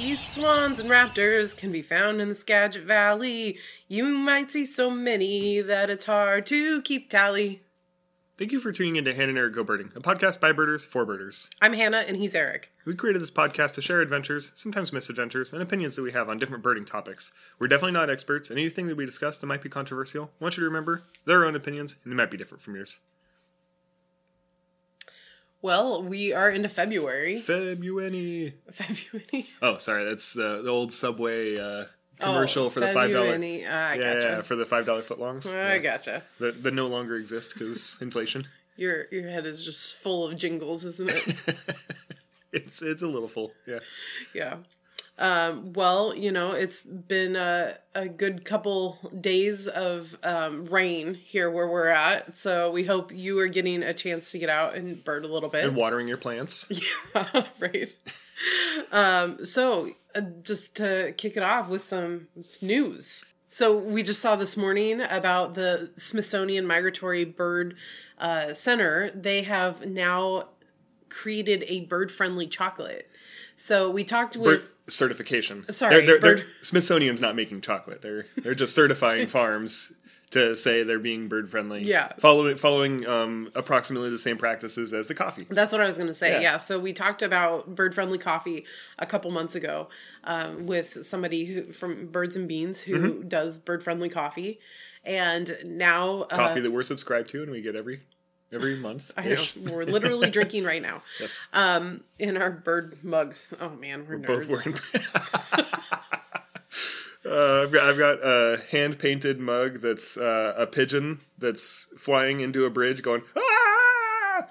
Geese, swans, and raptors can be found in the Skagit Valley. You might see so many that it's hard to keep tally. Thank you for tuning in to Hannah and Eric Go Birding, a podcast by birders for birders. I'm Hannah, and he's Eric. We created this podcast to share adventures, sometimes misadventures, and opinions that we have on different birding topics. We're definitely not experts, and anything that we discuss that might be controversial, I want you to remember their own opinions, and they might be different from yours. Well, we are into February. February. February. Oh, sorry, that's the, the old Subway uh, commercial Oh, for the five dollar. Ah, yeah, gotcha. yeah, for the five dollar footlongs. I yeah. gotcha. That, that no longer exist because inflation. Your your head is just full of jingles, isn't it? it's it's a little full. Yeah. yeah. Um, well, you know, it's been a, a good couple days of um, rain here where we're at. So we hope you are getting a chance to get out and bird a little bit. And watering your plants. Yeah, right. Um, so, uh, just to kick it off with some news. So, we just saw this morning about the Smithsonian Migratory Bird uh, Center. They have now created a bird friendly chocolate. So, we talked with. Bird certification. Sorry, they're, they're, they're- Smithsonian's not making chocolate. They're they're just certifying farms to say they're being bird friendly. Yeah. following following um, approximately the same practices as the coffee. That's what I was going to say. Yeah. Yeah. So we talked about bird friendly coffee a couple months ago um, with somebody who from Birds and Beans who Mm-hmm. does bird friendly coffee, and now uh, Coffee that we're subscribed to and we get every every month. I know we're literally drinking right now Yes. um, in our bird mugs. Oh man, we're, nerds. Both wearing. Uh, I've got I've got a hand painted mug that's uh, a pigeon that's flying into a bridge going ah.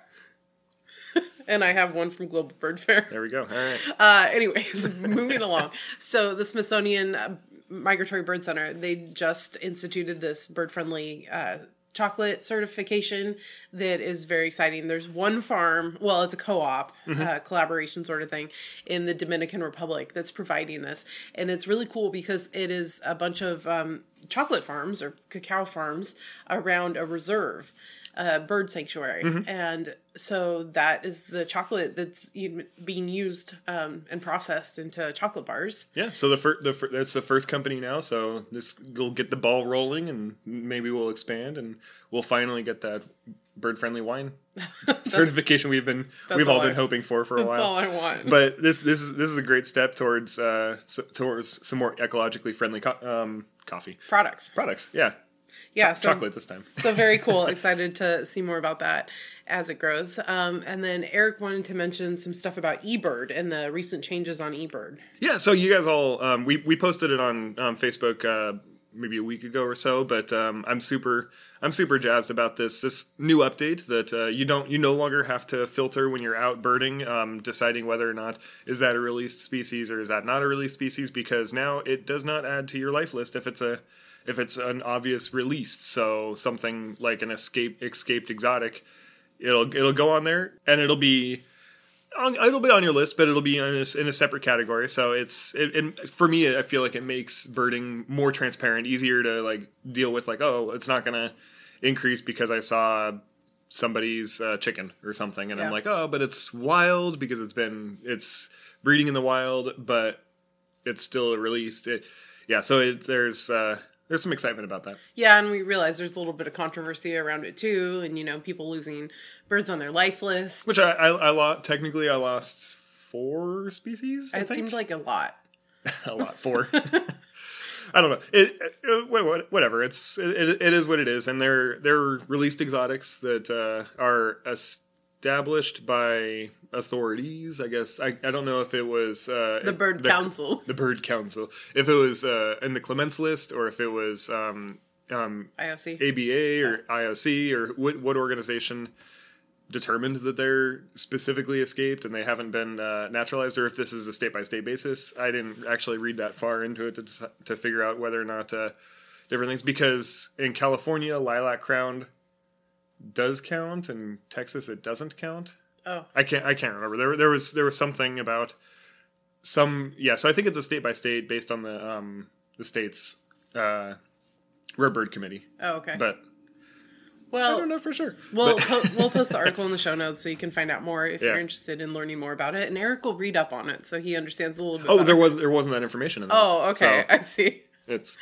and I have one from Global Bird Fair. There we go. All right. Uh, anyways, moving along. So the Smithsonian uh, Migratory Bird Center, they just instituted this bird friendly uh, chocolate certification that is very exciting. There's one farm, well, it's a co-op uh, collaboration sort of thing in the Dominican Republic that's providing this, and it's really cool because it is a bunch of um, chocolate farms or cacao farms around a reserve. Uh, bird sanctuary, and so that is the chocolate that's being used um, and processed into chocolate bars. Yeah, so the first, the fir- that's the first company now. So this will get the ball rolling, and maybe we'll expand, and we'll finally get that bird-friendly wine certification we've been we've all all been I- hoping for for a That's while. all I want. but this this is this is a great step towards uh s- towards some more ecologically friendly co- um coffee products, products. Yeah, yeah, so chocolate this time. so very cool. Excited to see more about that as it grows. Um, and then Eric wanted to mention some stuff about eBird and the recent changes on eBird. Yeah, so you guys all um, we we posted it on um, Facebook uh, maybe a week ago or so, but um, I'm super I'm super jazzed about this this new update that uh, you don't you no longer have to filter when you're out birding, um, deciding whether or not is that a released species or is that not a released species because now it does not add to your life list if it's a if it's an obvious release. So something like an escape escaped exotic, it'll it'll go on there and it'll be on, it'll be on your list, but it'll be in a, in a separate category. So it's it, it, for me. I feel like it makes birding more transparent, easier to like deal with. Like, oh, it's not gonna increase because I saw somebody's uh, chicken or something, and Yeah. I'm like, oh, but it's wild because it's been it's breeding in the wild, but it's still released. It, yeah, so it's there's uh, there's some excitement about that. Yeah, and we realize there's a little bit of controversy around it too, and you know people losing birds on their life list. Which I I, I lost technically I lost four species. I it think. seemed like a lot. a lot for. I don't know. It, it wha- wha- whatever. It's it, it is what it is, and they're they're released exotics that uh, are established by authorities. I guess I, I don't know if it was uh, The Bird Council. the Bird Council, if it was uh, in the Clements list, or if it was um, um, IOC. ABA or IOC or what, what organization determined that they're specifically escaped and they haven't been uh, naturalized, or if this is a state by state basis. I didn't actually read that far into it to, to figure out whether or not uh, different things. Because in California, lilac crowned does count, and Texas it doesn't count. Oh, I can't I can't remember. There there was there was something about some yeah. So I think it's a state by state based on the um the state's uh, rare bird committee. oh, okay. But Well, I don't know for sure. We'll po- we'll post the article in the show notes so you can find out more if Yeah. you're interested in learning more about it. And Eric will read up on it so he understands a little bit. oh, there was there wasn't that information in there. Oh, okay, So I see. it's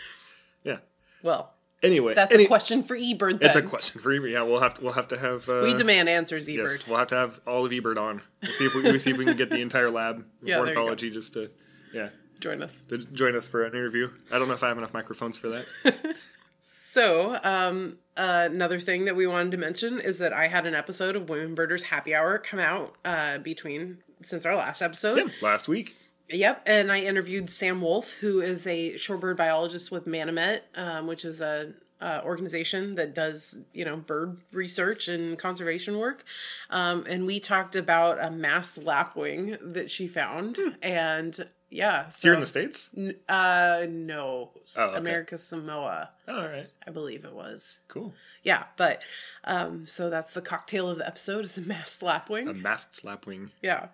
yeah. Well, Anyway, that's any- a question for eBird. Then. It's a question for eBird. Yeah, we'll have to we'll have to have. Uh, We demand answers, eBird. Yes, we'll have to have all of eBird on. We'll see if we, we'll see if we can get the entire lab of Yeah, there you go. ornithology just to yeah Join us. to join us for an interview. I don't know if I have enough microphones for that. So, um, uh, another thing that we wanted to mention is that I had an episode of Women Birders Happy Hour come out uh, between since our last episode. yeah, last week. Yep, and I interviewed Sam Wolf, who is a shorebird biologist with Manomet, um, which is a uh, organization that does you know bird research and conservation work. Um, and we talked about a masked lapwing that she found, and yeah, so, Here in the states. N- uh, no, Oh, okay. America Samoa, Oh, all right, I believe it was. cool. Yeah, but um, so that's the cocktail of the episode is a masked lapwing. A masked lapwing. Yeah.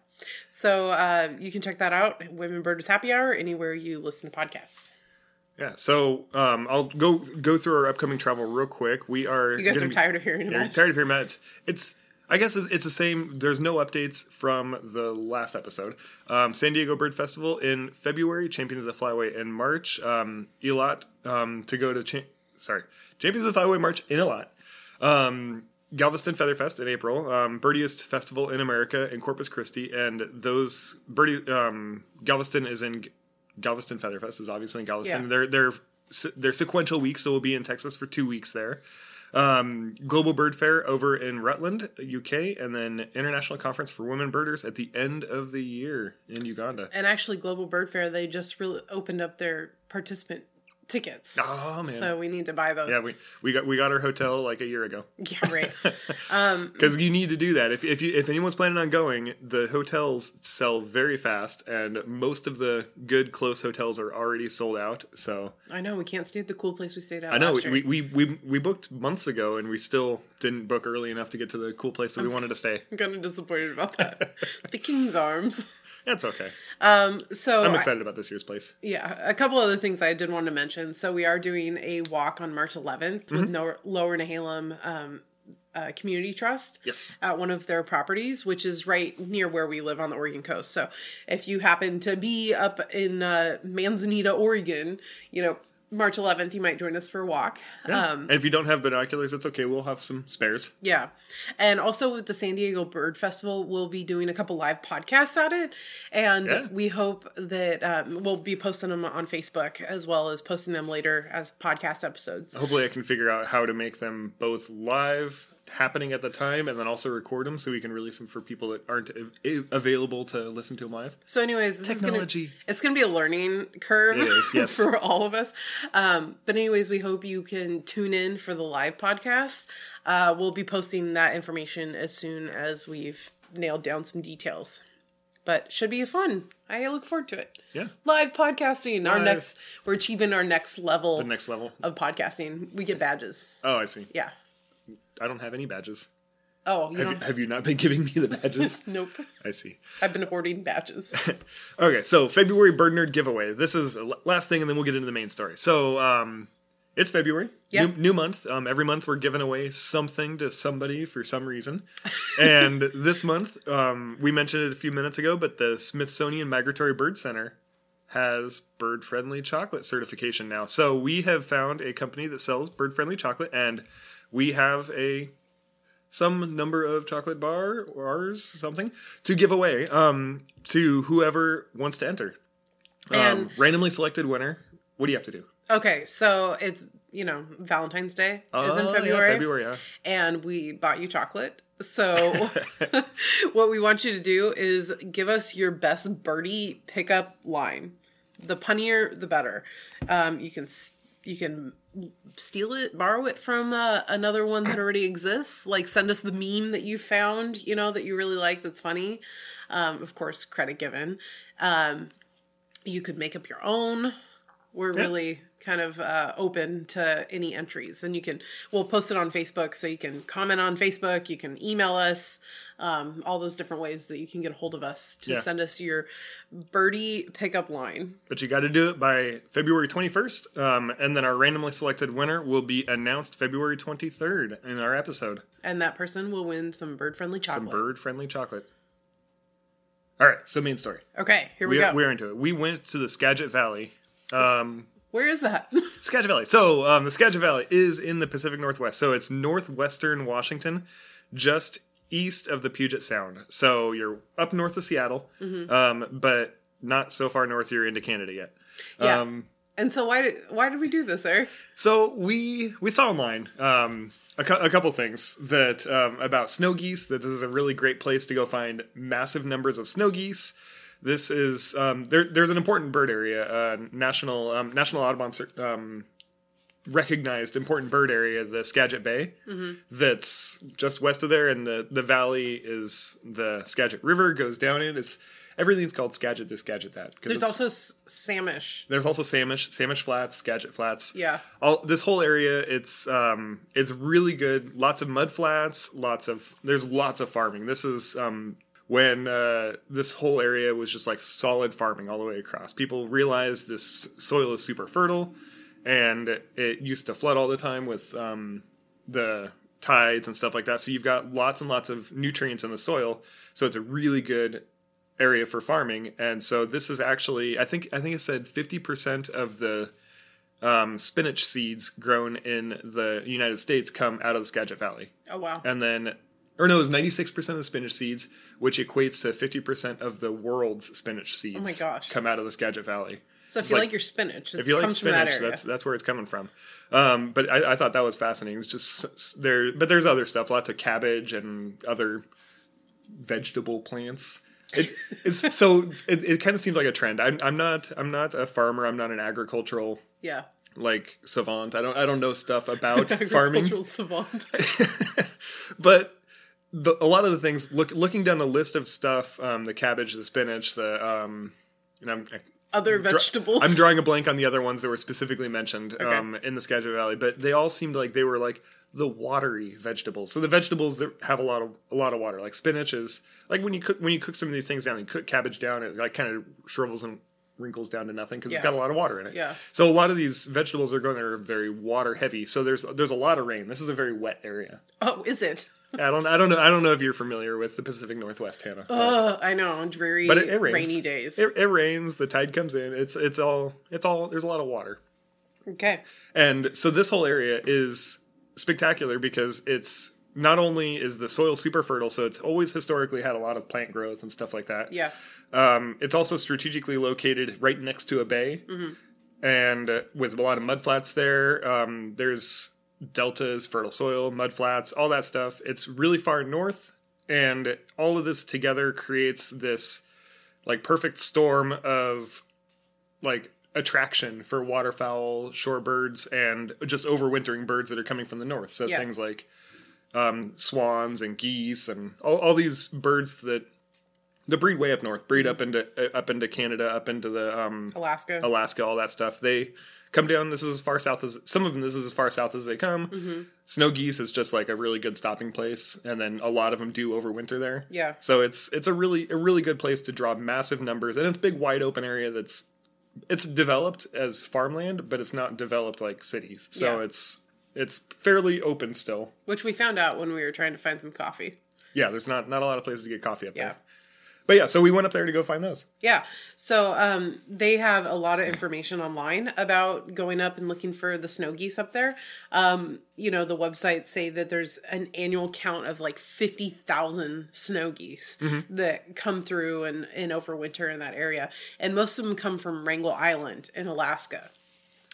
So uh, you can check that out. Women Birders Happy Hour anywhere you listen to podcasts. Yeah, so um, I'll go go through our upcoming travel real quick. We are You guys are be- tired of hearing Yeah, about you're tired of hearing about it. It's, it's I guess it's, it's the same. There's no updates from the last episode. Um, San Diego Bird Festival in February, Champions of the Flyway in March. Um, Eilat um, to go to cha- sorry Champions of the Flyway March in Eilat. Um, Galveston Featherfest in April, um, Birdiest Festival in America in Corpus Christi, and those Birdie um, Galveston is in Galveston Featherfest is obviously in Galveston. Yeah. They're they're they're sequential weeks, so we'll be in Texas for two weeks there. Um, Global Bird Fair over in Rutland, UK, and then International Conference for Women Birders at the end of the year in Uganda. And actually, Global Bird Fair, they just really opened up their participant tickets. Oh man, So we need to buy those. yeah, we, we got we got our hotel like a year ago Yeah, right. um, because you need to do that. If if you if anyone's planning on going, the hotels sell very fast, and most of the good close hotels are already sold out. So I know we can't stay at the cool place we stayed at. I know we, we we we booked months ago, and we still didn't book early enough to get to the cool place that we wanted to stay. I'm kind of disappointed about that. the King's Arms. That's okay. Um, so I'm I- excited about this year's place. Yeah, a couple other things I did want to mention. So we are doing a walk on March 11th with Mm-hmm. no- Lower Nehalem um, uh, Community Trust Yes. at one of their properties, which is right near where we live on the Oregon coast. So if you happen to be up in uh, Manzanita, Oregon, you know, March 11th, you might join us for a walk. Um, and if you don't have binoculars, it's okay. We'll have some spares. yeah. And also with the San Diego Bird Festival, we'll be doing a couple live podcasts at it. And Yeah. we hope that um, we'll be posting them on Facebook as well as posting them later as podcast episodes. Hopefully, I can figure out how to make them both live, happening at the time, and then also record them so we can release them for people that aren't a- available to listen to them live. So, anyways, this Technology. is gonna it's gonna be a learning curve It is, yes. for all of us. Um, but anyways, we hope you can tune in for the live podcast. Uh, we'll be posting that information as soon as we've nailed down some details. But should be fun. I look forward to it. Yeah, Live podcasting. Our next, we're achieving our next level the next level. of podcasting. We get badges. Oh, I see. Yeah. I don't have any badges. Oh, you Have you, have you not been giving me the badges? Nope. I see. I've been hoarding badges. Okay, so February Bird Nerd giveaway. This is the last thing, and then we'll get into the main story. So, um, it's February. Yeah. New, new month. Um, every month we're giving away something to somebody for some reason. and this month, um, we mentioned it a few minutes ago, but the Smithsonian Migratory Bird Center has bird friendly chocolate certification now. So we have found a company that sells bird friendly chocolate, and we have a some number of chocolate bar bars something to give away um, to whoever wants to enter. Um, And- randomly selected winner. What do you have to do? Okay, so it's you know Valentine's Day is Oh, in yeah, February, February, yeah. and we bought you chocolate. So what we want you to do is give us your best birdie pickup line. The punnier, the better. Um, you can s- you can steal it, borrow it from uh, another one that already exists. Like send us the meme that you found, you know, that you really like. That's funny. Um, of course, credit given. Um, you could make up your own we're Yeah. really kind of uh, open to any entries, and you can we'll post it on Facebook, so you can comment on Facebook, you can email us, um, all those different ways that you can get a hold of us to Yeah. send us your birdie pickup line. But you got to do it by February 21st. Um, and then our randomly selected winner will be announced February 23rd in our episode. And that person will win some bird friendly chocolate. Some bird friendly chocolate. All right, so main story. Okay, here we, We go. we're into it. We went to the Skagit Valley. Um, Where is that? Skagit Valley. So um, the Skagit Valley is in the Pacific Northwest. So it's northwestern Washington, just east of the Puget Sound. So you're up north of Seattle, Mm-hmm. um, but not so far north you're into Canada yet. Yeah. Um, and so why did why did we do this, Eric? So we we saw online um, a, cou- a couple things that um, about snow geese. That this is a really great place to go find massive numbers of snow geese. This is um, there. There's an important bird area, uh, national um, national Audubon um, recognized important bird area, the Skagit Bay. That's just west of there, and the the valley is the Skagit River goes down in. It's everything's called Skagit this, Skagit that. There's also S- Samish. there's also Samish, Samish Flats, Skagit Flats. Yeah. All this whole area, it's um, it's really good. Lots of mud flats. Lots of there's lots of farming. This is um, when uh, this whole area was just like solid farming all the way across. People realized this soil is super fertile, and it used to flood all the time with um, the tides and stuff like that. So you've got lots and lots of nutrients in the soil. So it's a really good area for farming. And so this is actually, I think, I think it said fifty percent of the um, spinach seeds grown in the United States come out of the Skagit Valley, Oh wow. and then. Or no, it was ninety six percent of the spinach seeds, which equates to fifty percent of the world's spinach seeds. Oh my gosh. Come out of the Skagit Valley. So if It's you like- like, your spinach, it If you like comes from that spinach, area. that's that's where it's coming from. Um, but I, I thought that was fascinating. It's just there, but there's other stuff, lots of cabbage and other vegetable plants. It, it's so it, it kind of seems like a trend. I'm, I'm not I'm not a farmer. I'm not an agricultural yeah. like savant. I don't I don't know stuff about farming. Agricultural savant. but the, a lot of the things look looking down the list of stuff, um, the cabbage, the spinach, the um, know, I'm, Other dra- vegetables. I'm drawing a blank on the other ones that were specifically mentioned um, in the Skagit Valley, but they all seemed like they were like the watery vegetables. So the vegetables that have a lot of a lot of water, like spinach, is like when you cook when you cook some of these things down, and cook cabbage down, it like kind of shrivels and wrinkles down to nothing because it's got a lot of water in it. Yeah. So a lot of these vegetables are going are very water heavy. So there's there's a lot of rain. This is a very wet area. oh, is it? I don't I don't know I don't know if you're familiar with the Pacific Northwest, Hannah. Oh, I know. Dreary, but it, it rains. rainy days. It, it rains. The tide comes in. It's it's all it's all there's a lot of water. okay. And so this whole area is spectacular because it's not only is the soil super fertile, so it's always historically had a lot of plant growth and stuff like that. Yeah. Um, it's also strategically located right next to a bay, and uh, with a lot of mudflats there. Um, there's deltas, fertile soil, mudflats, all that stuff. It's really far north, and all of this together creates this like perfect storm of like attraction for waterfowl, shorebirds, and just overwintering birds that are coming from the north. So Yeah. things like um, swans and geese and all, all these birds that the breed way up north, breed up into uh, up into Canada, up into the um, Alaska. Alaska, all that stuff. They come down. This is as far south as some of them. This is as far south as they come. Mm-hmm. Snow geese is just like a really good stopping place, and then a lot of them do overwinter there. Yeah. So it's it's a really a really good place to draw massive numbers, and it's a big wide open area that's it's developed as farmland, but it's not developed like cities. So Yeah. it's it's fairly open still. Which we found out when we were trying to find some coffee. Yeah, there's not not a lot of places to get coffee up Yeah. there. But yeah, so we went up there to go find those. Yeah. So um, they have a lot of information online about going up and looking for the snow geese up there. Um, you know, the websites say that there's an annual count of like 50,000 snow geese that come through and, and overwinter in that area. And most of them come from Wrangel Island in Alaska.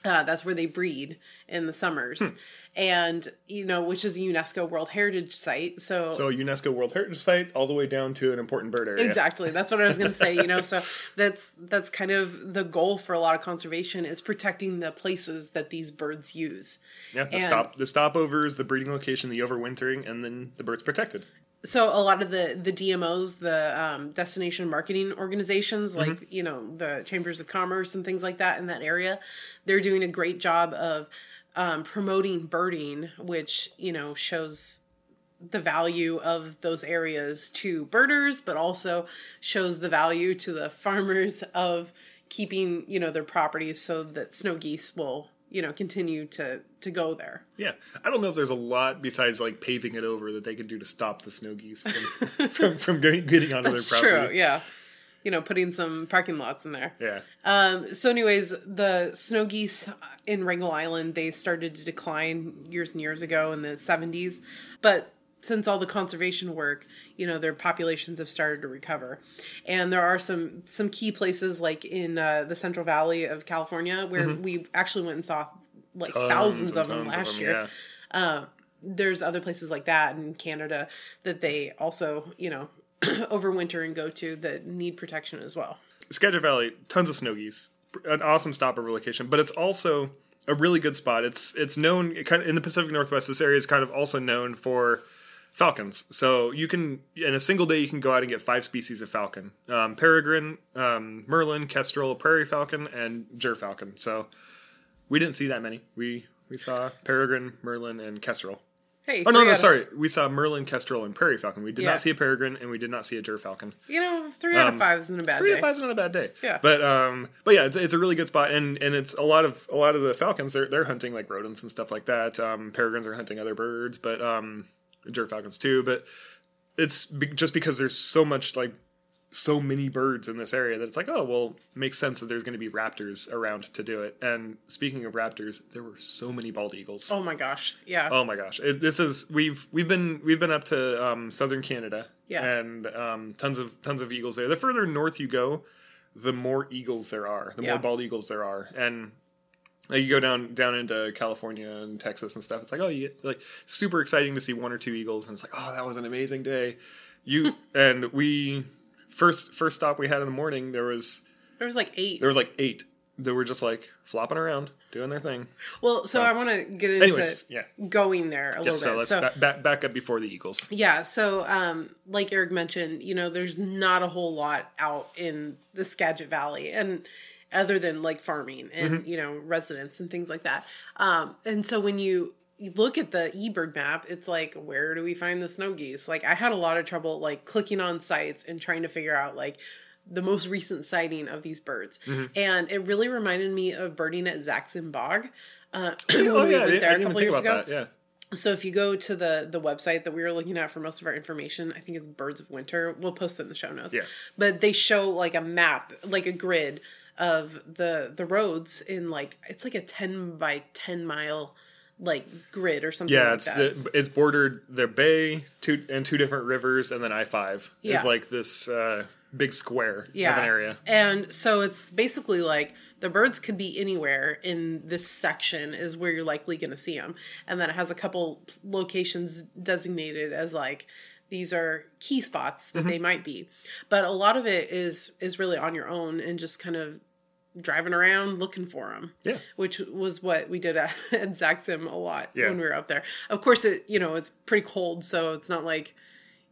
Uh, that's where they breed in the summers. And, you know, which is a UNESCO World Heritage Site. So, So UNESCO World Heritage Site all the way down to an important bird area. Exactly. That's what I was going to say, you know. So that's that's kind of the goal for a lot of conservation is protecting the places that these birds use. Yeah, the And- stop the stopovers, the breeding location, the overwintering, and then the bird's protected. So a lot of the the DMOs, the um, destination marketing organizations, Mm-hmm. like you know the chambers of commerce and things like that in that area, they're doing a great job of um, promoting birding, which you know shows the value of those areas to birders, but also shows the value to the farmers of keeping you know their properties so that snow geese will you know continue to to go there. Yeah, I don't know if there's a lot besides like paving it over that they can do to stop the snow geese from from, from getting, getting onto That's their property. true. Yeah. You know, putting some parking lots in there. Yeah, Um, so, anyways, the snow geese in Wrangel Island they started to decline years and years ago in the seventies, but since all the conservation work, you know, their populations have started to recover, and there are some some key places like in uh, the Central Valley of California where we actually went and saw like Tons thousands of them last them, year yeah. uh, there's other places like that in Canada that they also, you know, overwinter and go to that need protection as well. Skagit Valley, tons of snow geese, an awesome stopover location, but it's also a really good spot. It's it's known kind of in the Pacific Northwest. This area is kind of also known for falcons. So you can in a single day you can go out and get five species of falcon: um, peregrine, um, merlin, kestrel, prairie falcon, and gyrfalcon. So we didn't see that many. We we saw peregrine, merlin, and kestrel. Hey, Oh no, no, out of- sorry. We saw merlin, kestrel, and prairie falcon. We did Yeah. not see a peregrine, and we did not see a gyrfalcon. You know, three out of Um, five isn't a bad Three day. to five is not a bad day. Yeah. But um, but yeah, it's, it's a really good spot, and and it's a lot of a lot of the falcons. They're they're hunting like rodents and stuff like that. Um, peregrines are hunting other birds, but um, falcons too. But it's be- just because there's so much like so many birds in this area that it's like, oh well, makes sense that there's going to be raptors around to do it. And speaking of raptors, there were so many bald eagles. Oh my gosh, yeah. Oh my gosh! It, this is we've we've been we've been up to um, southern Canada, Yeah. and um, tons of tons of eagles there. The further north you go, the more eagles there are, the Yeah. more bald eagles there are, and like, you go down down into California and Texas and stuff. It's like oh, you get like super exciting to see one or two eagles, and it's like oh, that was an amazing day. You and we first first stop we had in the morning there was There was like eight. there was like eight that were just like flopping around doing their thing. well, so I want to get into Anyways, yeah. going there a Yes, so bit. let's So, ba- back, back up before the Eagles. Yeah, so um, like Eric mentioned, you know, there's not a whole lot out in the Skagit Valley, and other than like farming and Mm-hmm. you know residents and things like that. Um, and so when you you look at the eBird map, it's like where do we find the snow geese? Like I had a lot of trouble like clicking on sites and trying to figure out like the most recent sighting of these birds, Mm-hmm. and it really reminded me of birding at Sax-Zim Bog. Uh, when oh we yeah, went there a couple years ago. that. Yeah, So if you go to the the website that we were looking at for most of our information, I think it's Birds of Winter. We'll post it in the show notes. Yeah. But they show like a map, like a grid of the the roads in like it's like a ten by ten mile like grid or something yeah. like It's that. the, it's bordered the bay two and two different rivers, and then I five Yeah. is like this uh, big square of an area. And so it's basically like the birds could be anywhere in this section is where you're likely going to see them. And then it has a couple locations designated as like these are key spots that Mm-hmm. they might be. But a lot of it is is really on your own and just kind of driving around looking for them. Yeah. Which was what we did at, at Sax-Zim a lot Yeah. when we were out there. Of course it, you know, it's pretty cold, so it's not like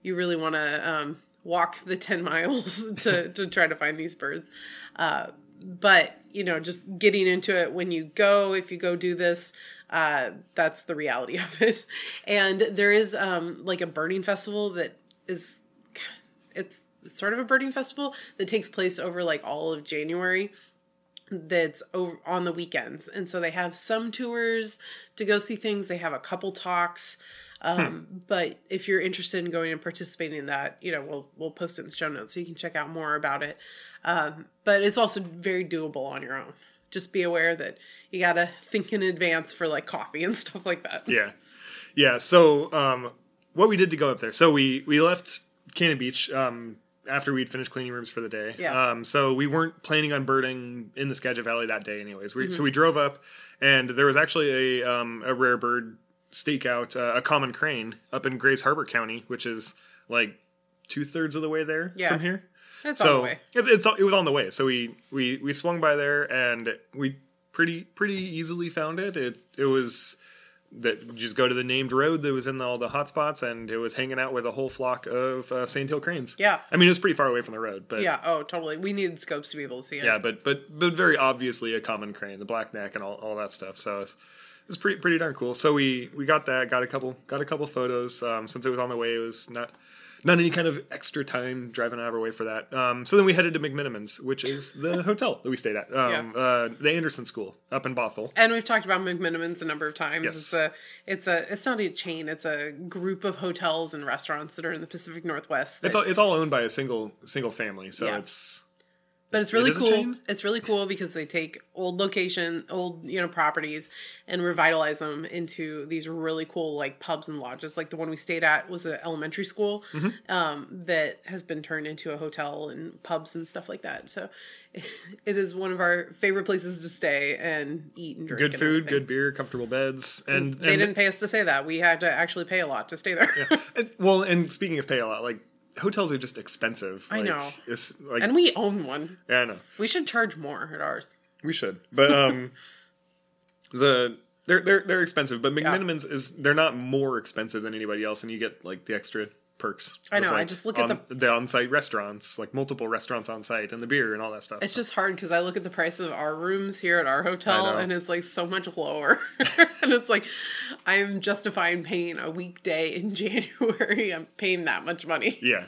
you really want to um, walk the 10 miles to, to try to find these birds. Uh, but, you know, just getting into it when you go, if you go do this, uh, that's the reality of it. And there is um, like a birding festival that is, it's, it's sort of a birding festival that takes place over like all of January that's over on the weekends. And so they have some tours to go see things. They have a couple talks. Um, but if you're interested in going and participating in that you know we'll we'll post it in the show notes so you can check out more about it. Um, but it's also very doable on your own. Just be aware that you gotta think in advance for like coffee and stuff like that. Yeah, yeah. So um, what we did to go up there? So we we left Cannon Beach um, after we'd finished cleaning rooms for the day. Yeah. Um, so we weren't planning on birding in the Skagit Valley that day, anyways. We, Mm-hmm. So we drove up, and there was actually a um, a rare bird stakeout, uh, a common crane, up in Grays Harbor County, which is like two thirds of the way there Yeah. from here. it's on the way It's, it's it was on the way. So we we we swung by there and we pretty pretty easily found it. It it was that just go to the named road that was in all the hot spots, and it was hanging out with a whole flock of uh, sandhill cranes. Yeah. I mean, it was pretty far away from the road, but Yeah. Oh, totally. We needed scopes to be able to see it. yeah, but but but very obviously a common crane, the black neck and all, all that stuff. So it's it's pretty pretty darn cool. So we we got that, got a couple got a couple photos. Um, since it was on the way, it was not not any kind of extra time driving out of our way for that. Um, so then we headed to McMenamins, which is the hotel that we stayed at, um, uh, the Anderson School up in Bothell. And we've talked about McMenamins a number of times. Yes. It's a, it's a, it's not a chain. It's a group of hotels and restaurants that are in the Pacific Northwest. that- It's all, it's all owned by a single single family, so Yeah. it's but it's really a cool. It's really cool because they take old location, old you know properties, and revitalize them into these really cool like pubs and lodges. Like the one we stayed at was an elementary school Mm-hmm. um, that has been turned into a hotel and pubs and stuff like that. So it is one of our favorite places to stay and eat and drink. good and food, everything. good beer, comfortable beds, and, They and didn't pay us to say that. We had to actually pay a lot to stay there. and- well, and speaking of pay a lot, like hotels are just expensive. I Like, know. It's like and we own one. yeah, I know. We should charge more at ours. We should, but um, the they're they're they're expensive, but McMenamins is they're not more expensive than anybody else, and you get like the extra perks. I know, of, I just look at on- the on-site restaurants, like multiple restaurants on site, and the beer and all that stuff. It's so. just hard because I look at the price of our rooms here at our hotel and it's like so much lower. and it's like I'm justifying paying a weekday in January. I'm paying that much money. yeah,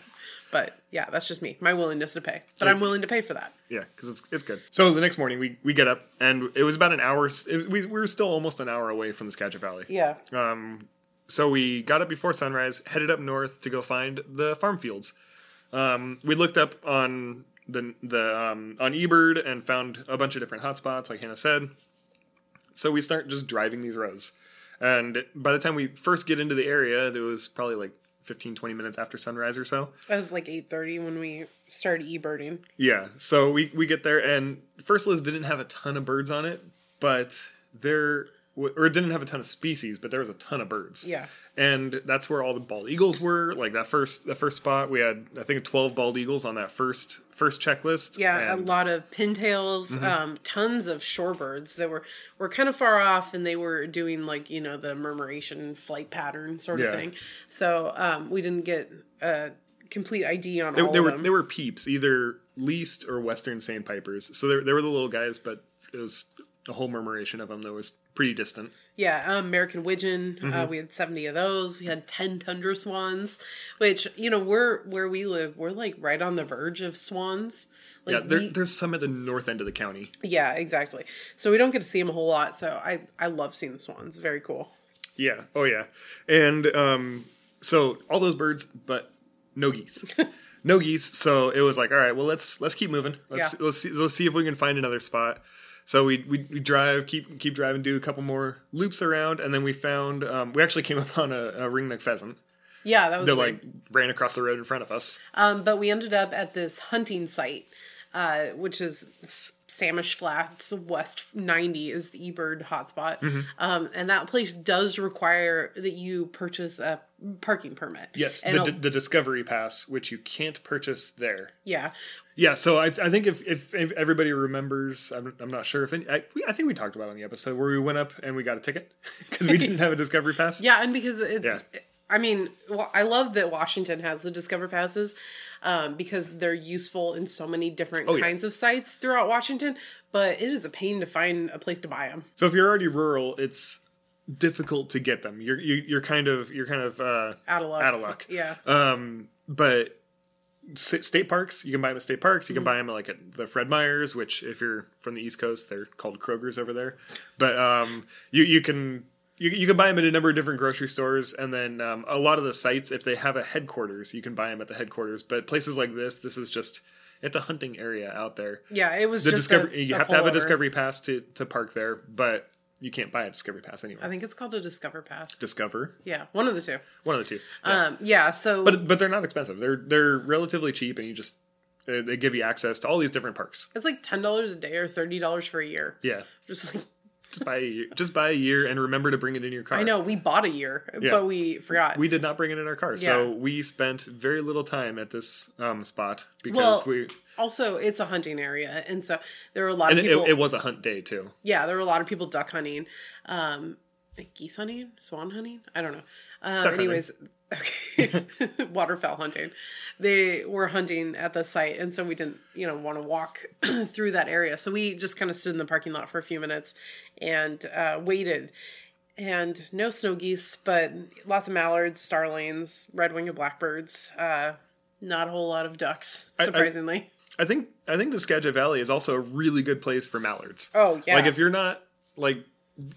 But yeah, that's just me. My willingness to pay. But So- I'm willing to pay for that. yeah, because it's it's good. So the next morning we we get up, and it was about an hour. It, we we were still almost an hour away from the Skagit Valley. Yeah. Um, so we got up before sunrise, headed up north to go find the farm fields. Um, we looked up on the the um, on eBird and found a bunch of different hotspots, like Hannah said. So we start just driving these roads, and by the time we first get into the area, it was probably like 15, 20 minutes after sunrise or so. It was like 8.30 when we started e-birding. Yeah, so we we get there, and First Liz didn't have a ton of birds on it, but there or it didn't have a ton of species, but there was a ton of birds. Yeah. and that's where all the bald eagles were. Like that first that first spot, we had I think twelve bald eagles on that first first checklist. Yeah, and- Mm-hmm. a lot of pintails, um, tons of shorebirds that were were kind of far off, and they were doing like you know the murmuration flight pattern sort of Yeah. thing. So um, we didn't get a complete ID on They, all they of were them. they were peeps, either least or western sandpipers. So they they were the little guys, but it was a whole murmuration of them that was pretty distant. yeah, um, American widgeon. Uh, Mm-hmm. we had seventy of those. We had ten tundra swans, which you know we're where we live. We're like right on the verge of swans. Like yeah, there, we- there's some at the north end of the county. yeah, exactly. So we don't get to see them a whole lot. So I I love seeing the swans. Very cool. Yeah. Oh yeah. And um so all those birds but no geese. no geese. So it was like, all right, well let's let's keep moving. Let's Yeah. let's see let's see if we can find another spot. So we, we we drive, keep keep driving, do a couple more loops around, and then we found um, we actually came upon a, a ringneck pheasant Yeah, that was that weird. like ran across the road in front of us. Um, but we ended up at this hunting site, uh, which is Samish Flats West 90 is the eBird hotspot. Mm-hmm. Um, and that place does require that you purchase a parking permit. Yes, And the, a- the Discovery Pass, which you can't purchase there. yeah. Yeah, so I, I think if, if, if everybody remembers, I'm, I'm not sure if any, I, we, I think we talked about it on the episode where we went up and we got a ticket because we didn't have a Discovery Pass. Yeah, and because it's, Yeah. I mean, well, I love that Washington has the Discover Passes um, because they're useful in so many different Oh, yeah. kinds of sites throughout Washington, but it is a pain to find a place to buy them. So if you're already rural, it's difficult to get them. You're you, you're kind of you're kind of uh, Out of luck. out of luck. Yeah. Um, but state parks, you can buy them at state parks. You Mm-hmm. can buy them like at the Fred Meyers, which if you're from the East Coast, they're called Kroger's over there. But um, you you can. You, you can buy them at a number of different grocery stores, and then um, a lot of the sites, if they have a headquarters, you can buy them at the headquarters. But places like this, this is just it's a hunting area out there. Yeah, it was The just discovery a, you a have to have a discovery pass to to park there, but you can't buy a discovery pass anywhere. I think it's called a Discover Pass. Discover Yeah, one of the two. one of the two. Yeah. Um, yeah. So, but but they're not expensive. They're they're relatively cheap, and you just they give you access to all these different parks. it's like ten dollars a day or thirty dollars for a year. Yeah, Just like just buy a year, just buy a year, and remember to bring it in your car. I know we bought a year, Yeah. but we forgot. we did not bring it in our car, so we spent very little time at this um, spot because Well, we also, it's a hunting area, and so there were a lot of it, people. it was a hunt day too. yeah, there were a lot of people duck hunting, um, geese hunting, swan hunting. I don't know. Um, anyways, okay, waterfowl hunting. They were hunting at the site, and so we didn't, you know, want to walk through that area. So we just kind of stood in the parking lot for a few minutes and uh, waited. And no snow geese, but lots of mallards, starlings, red-winged blackbirds. Uh, not a whole lot of ducks, I- I- surprisingly. I think I think the Skagit Valley is also a really good place for mallards. oh yeah, Like if you're not like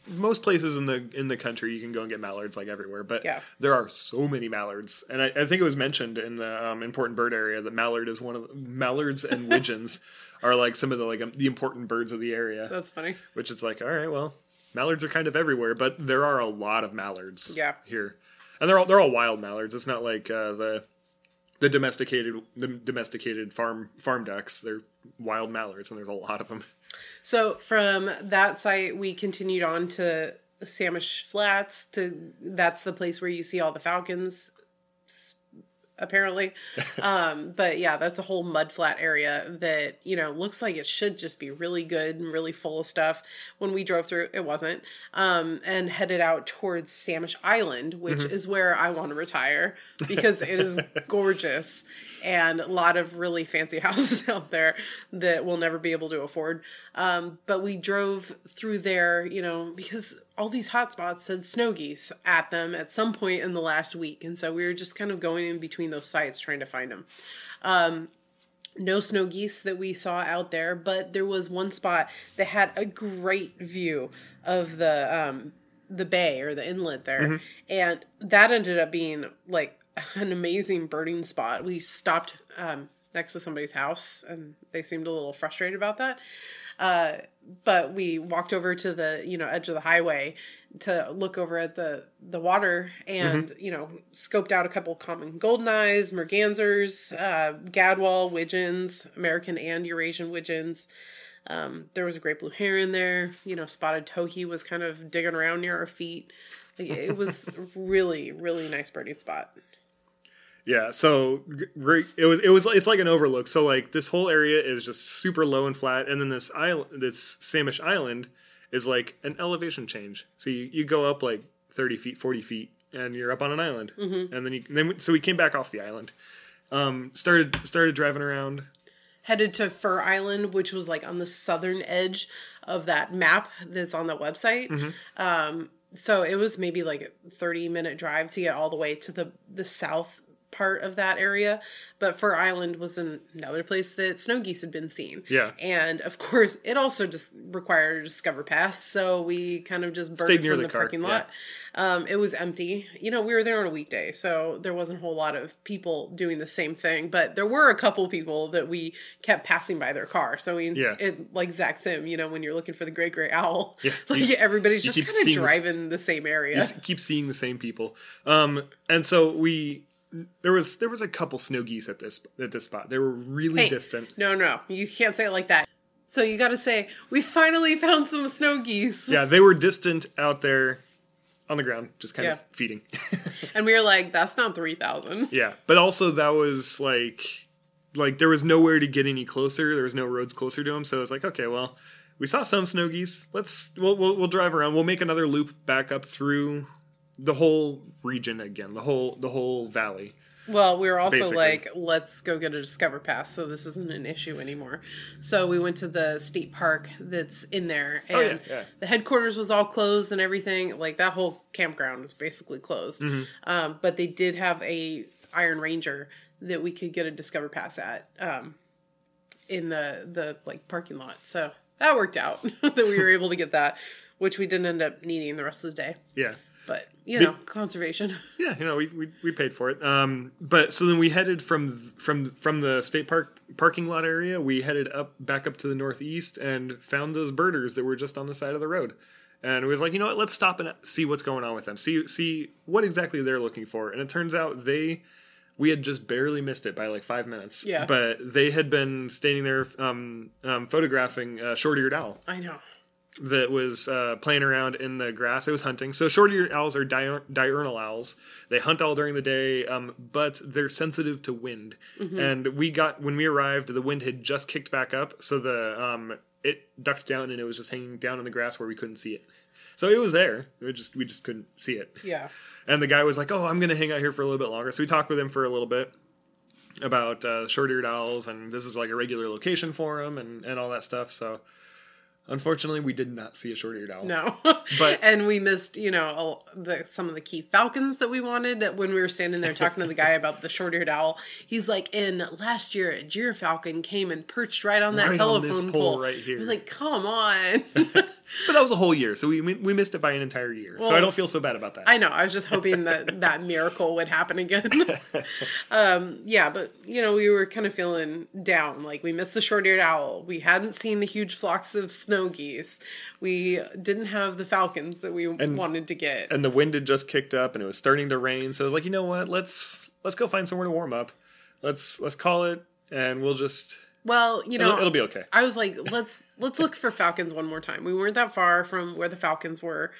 most places in the in the country, you can go and get mallards like everywhere. But Yeah. there are so many mallards, and I, I think it was mentioned in the um, important bird area that mallard is one of the, mallards and widgeons are like some of the like um, the important birds of the area. that's funny. Which it's like, all right, well, mallards are kind of everywhere, but there are a lot of mallards. Yeah. here, and they're all they're all wild mallards. It's not like uh, the the domesticated the domesticated farm farm ducks. They're wild mallards, and there's a lot of them. So from that site, we continued on to Samish Flats. To that's the place where you see all the falcons, apparently. um, but yeah, that's a whole mud flat area that you know looks like it should just be really good and really full of stuff. When we drove through, it wasn't. Um, and headed out towards Samish Island, which is where I want to retire because it is gorgeous and a lot of really fancy houses out there that we'll never be able to afford. Um, but we drove through there, you know, because all these hotspots said snow geese at them at some point in the last week. And so we were just kind of going in between those sites trying to find them. Um, no snow geese that we saw out there, but there was one spot that had a great view of the um, the bay or the inlet there, and that ended up being like an amazing birding spot. We stopped um, next to somebody's house, and they seemed a little frustrated about that. Uh, but we walked over to the you know edge of the highway to look over at the the water and you know scoped out a couple common golden eyes mergansers uh gadwall widgeons american and eurasian widgeons. Um there was a great blue heron there. You know spotted towhee was kind of digging around near our feet. It was really really nice birding spot Yeah, so great. It was it was it's like an overlook. So like this whole area is just super low and flat, and then this island, this Samish island, is like an elevation change. So you, you go up like thirty feet, forty feet, and you're up on an island, mm-hmm. and then you then we- so we came back off the island, um, started started driving around. headed to Fir Island, which was like on the southern edge of that map that's on the website. Um, so it was maybe like a 30 minute drive to get all the way to the, the south part of that area. But Fir Island was an, another place that snow geese had been seen. Yeah. And of course, it also just required a Discover Pass. So we kind of just burned from the the, parking lot. Um, it was empty. You know, we were there on a weekday, so there wasn't a whole lot of people doing the same thing. But there were a couple people that we kept passing by their car. So we, Yeah. it, like Sax-Zim, you know, when you're looking for the great gray owl, Yeah, like you- everybody's you just kind of seeing this- driving the same area. You keep seeing the same people. Um, and so we there was there was a couple snow geese at this at this spot. They were really Hey, distant. No, no, you can't say it like that. So you got to say, we finally found some snow geese. Yeah, they were distant out there on the ground, just kind of feeding. And we were like, that's not 3,000. yeah, but also that was like like there was nowhere to get any closer. There was no roads closer to them, so it was like, okay, well, we saw some snow geese. Let's we'll we'll, we'll drive around. We'll make another loop back up through the whole region again, the whole the whole valley. Well, we were also Basically. like, let's go get a Discover Pass so this isn't an issue anymore. So we went to the state park that's in there, and Oh, yeah, yeah. the headquarters was all closed and everything. Like that whole campground was basically closed. Mm-hmm. Um, but they did have a Iron Ranger that we could get a Discover Pass at um, in the the like parking lot. So that worked out that we were able to get that, which we didn't end up needing the rest of the day. Yeah. But you know, conservation. Yeah, you know, we, we, we paid for it. Um, but so then we headed from from from the state park parking lot area. We headed up back up to the northeast and found those birders that were just on the side of the road. And it was like, you know what? Let's stop and see what's going on with them. See see what exactly they're looking for. And it turns out they we had just barely missed it by like five minutes. Yeah. But they had been standing there um, um, photographing a short-eared owl I know. That was uh, playing around in the grass. It was hunting. So short-eared owls are diur- diurnal owls. They hunt all during the day, um, but they're sensitive to wind. And we got when we arrived, the wind had just kicked back up, so the um, it ducked down and it was just hanging down in the grass where we couldn't see it. So it was there. We just we just couldn't see it. Yeah. And the guy was like, "Oh, I'm going to hang out here for a little bit longer." So we talked with him for a little bit about uh, short-eared owls, and this is like a regular location for him, and and all that stuff. So unfortunately, we did not see a short-eared owl. No. But- and we missed, you know, the, some of the key falcons that we wanted. That when we were standing there talking to the guy about the short-eared owl, he's like, "In last year, a gyrfalcon came and perched right on that Right on telephone this pole pole right here." We're like, "Come on." But that was a whole year, so we we missed it by an entire year. so I don't feel so bad about that. I know. I was just hoping that that miracle would happen again. um, yeah, but you know, we were kind of feeling down. Like we missed the short-eared owl. We hadn't seen the huge flocks of snow geese. We didn't have the falcons that we wanted to get. and the wind had just kicked up, and it was starting to rain. So I was like, you know what? Let's let's go find somewhere to warm up. Let's let's call it, and we'll just well, you know, it'll, it'll be okay. I was like, let's let's look for falcons one more time. We weren't that far from where the falcons were